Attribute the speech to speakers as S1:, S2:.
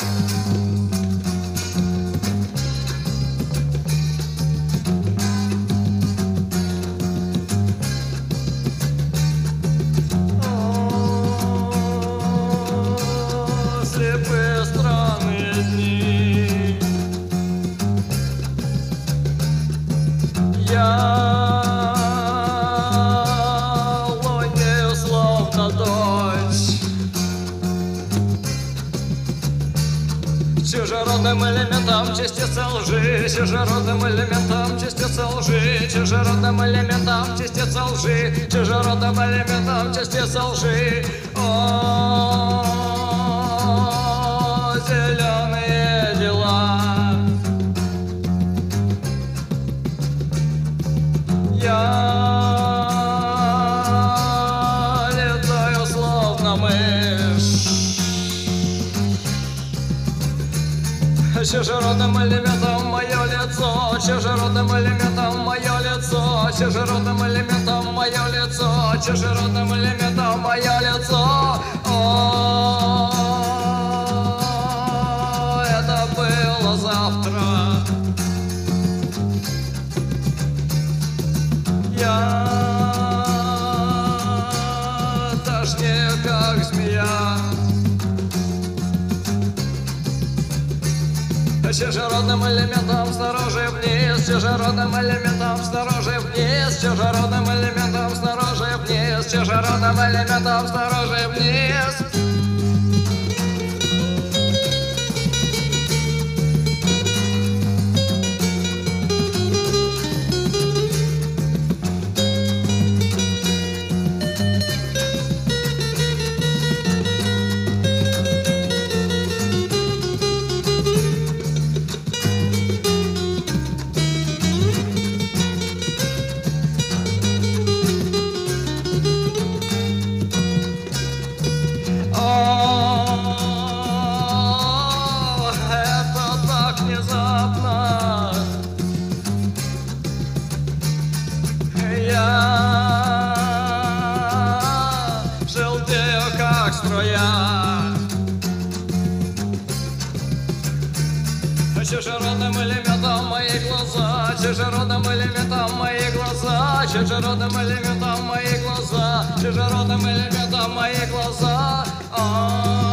S1: О, Чужеродным элементом частицы лжи Чужеродным элементом частицы лжи Чужеродным элементом частицы лжи Чужеродным элементом частицы лжи. О, зеленые дела. Я летаю словно мышь Чужеродным элементом мое лицо. Чужеродным элементом мое лицо. Чужеродным элементом мое лицо. Чужеродным элементом мое лицо. О, это было завтра. Я Чужеродным элементом снаружи вниз Чужеродным элементом снаружи вниз Чужеродным элементом снаружи вниз Чужеродным элементом снаружи вниз Я желтею, как струя Чужеродным элементом мои глаза Чужеродным элементом мои глаза Чужеродным элементом мои глаза Чужеродным элементом мои глаза. А,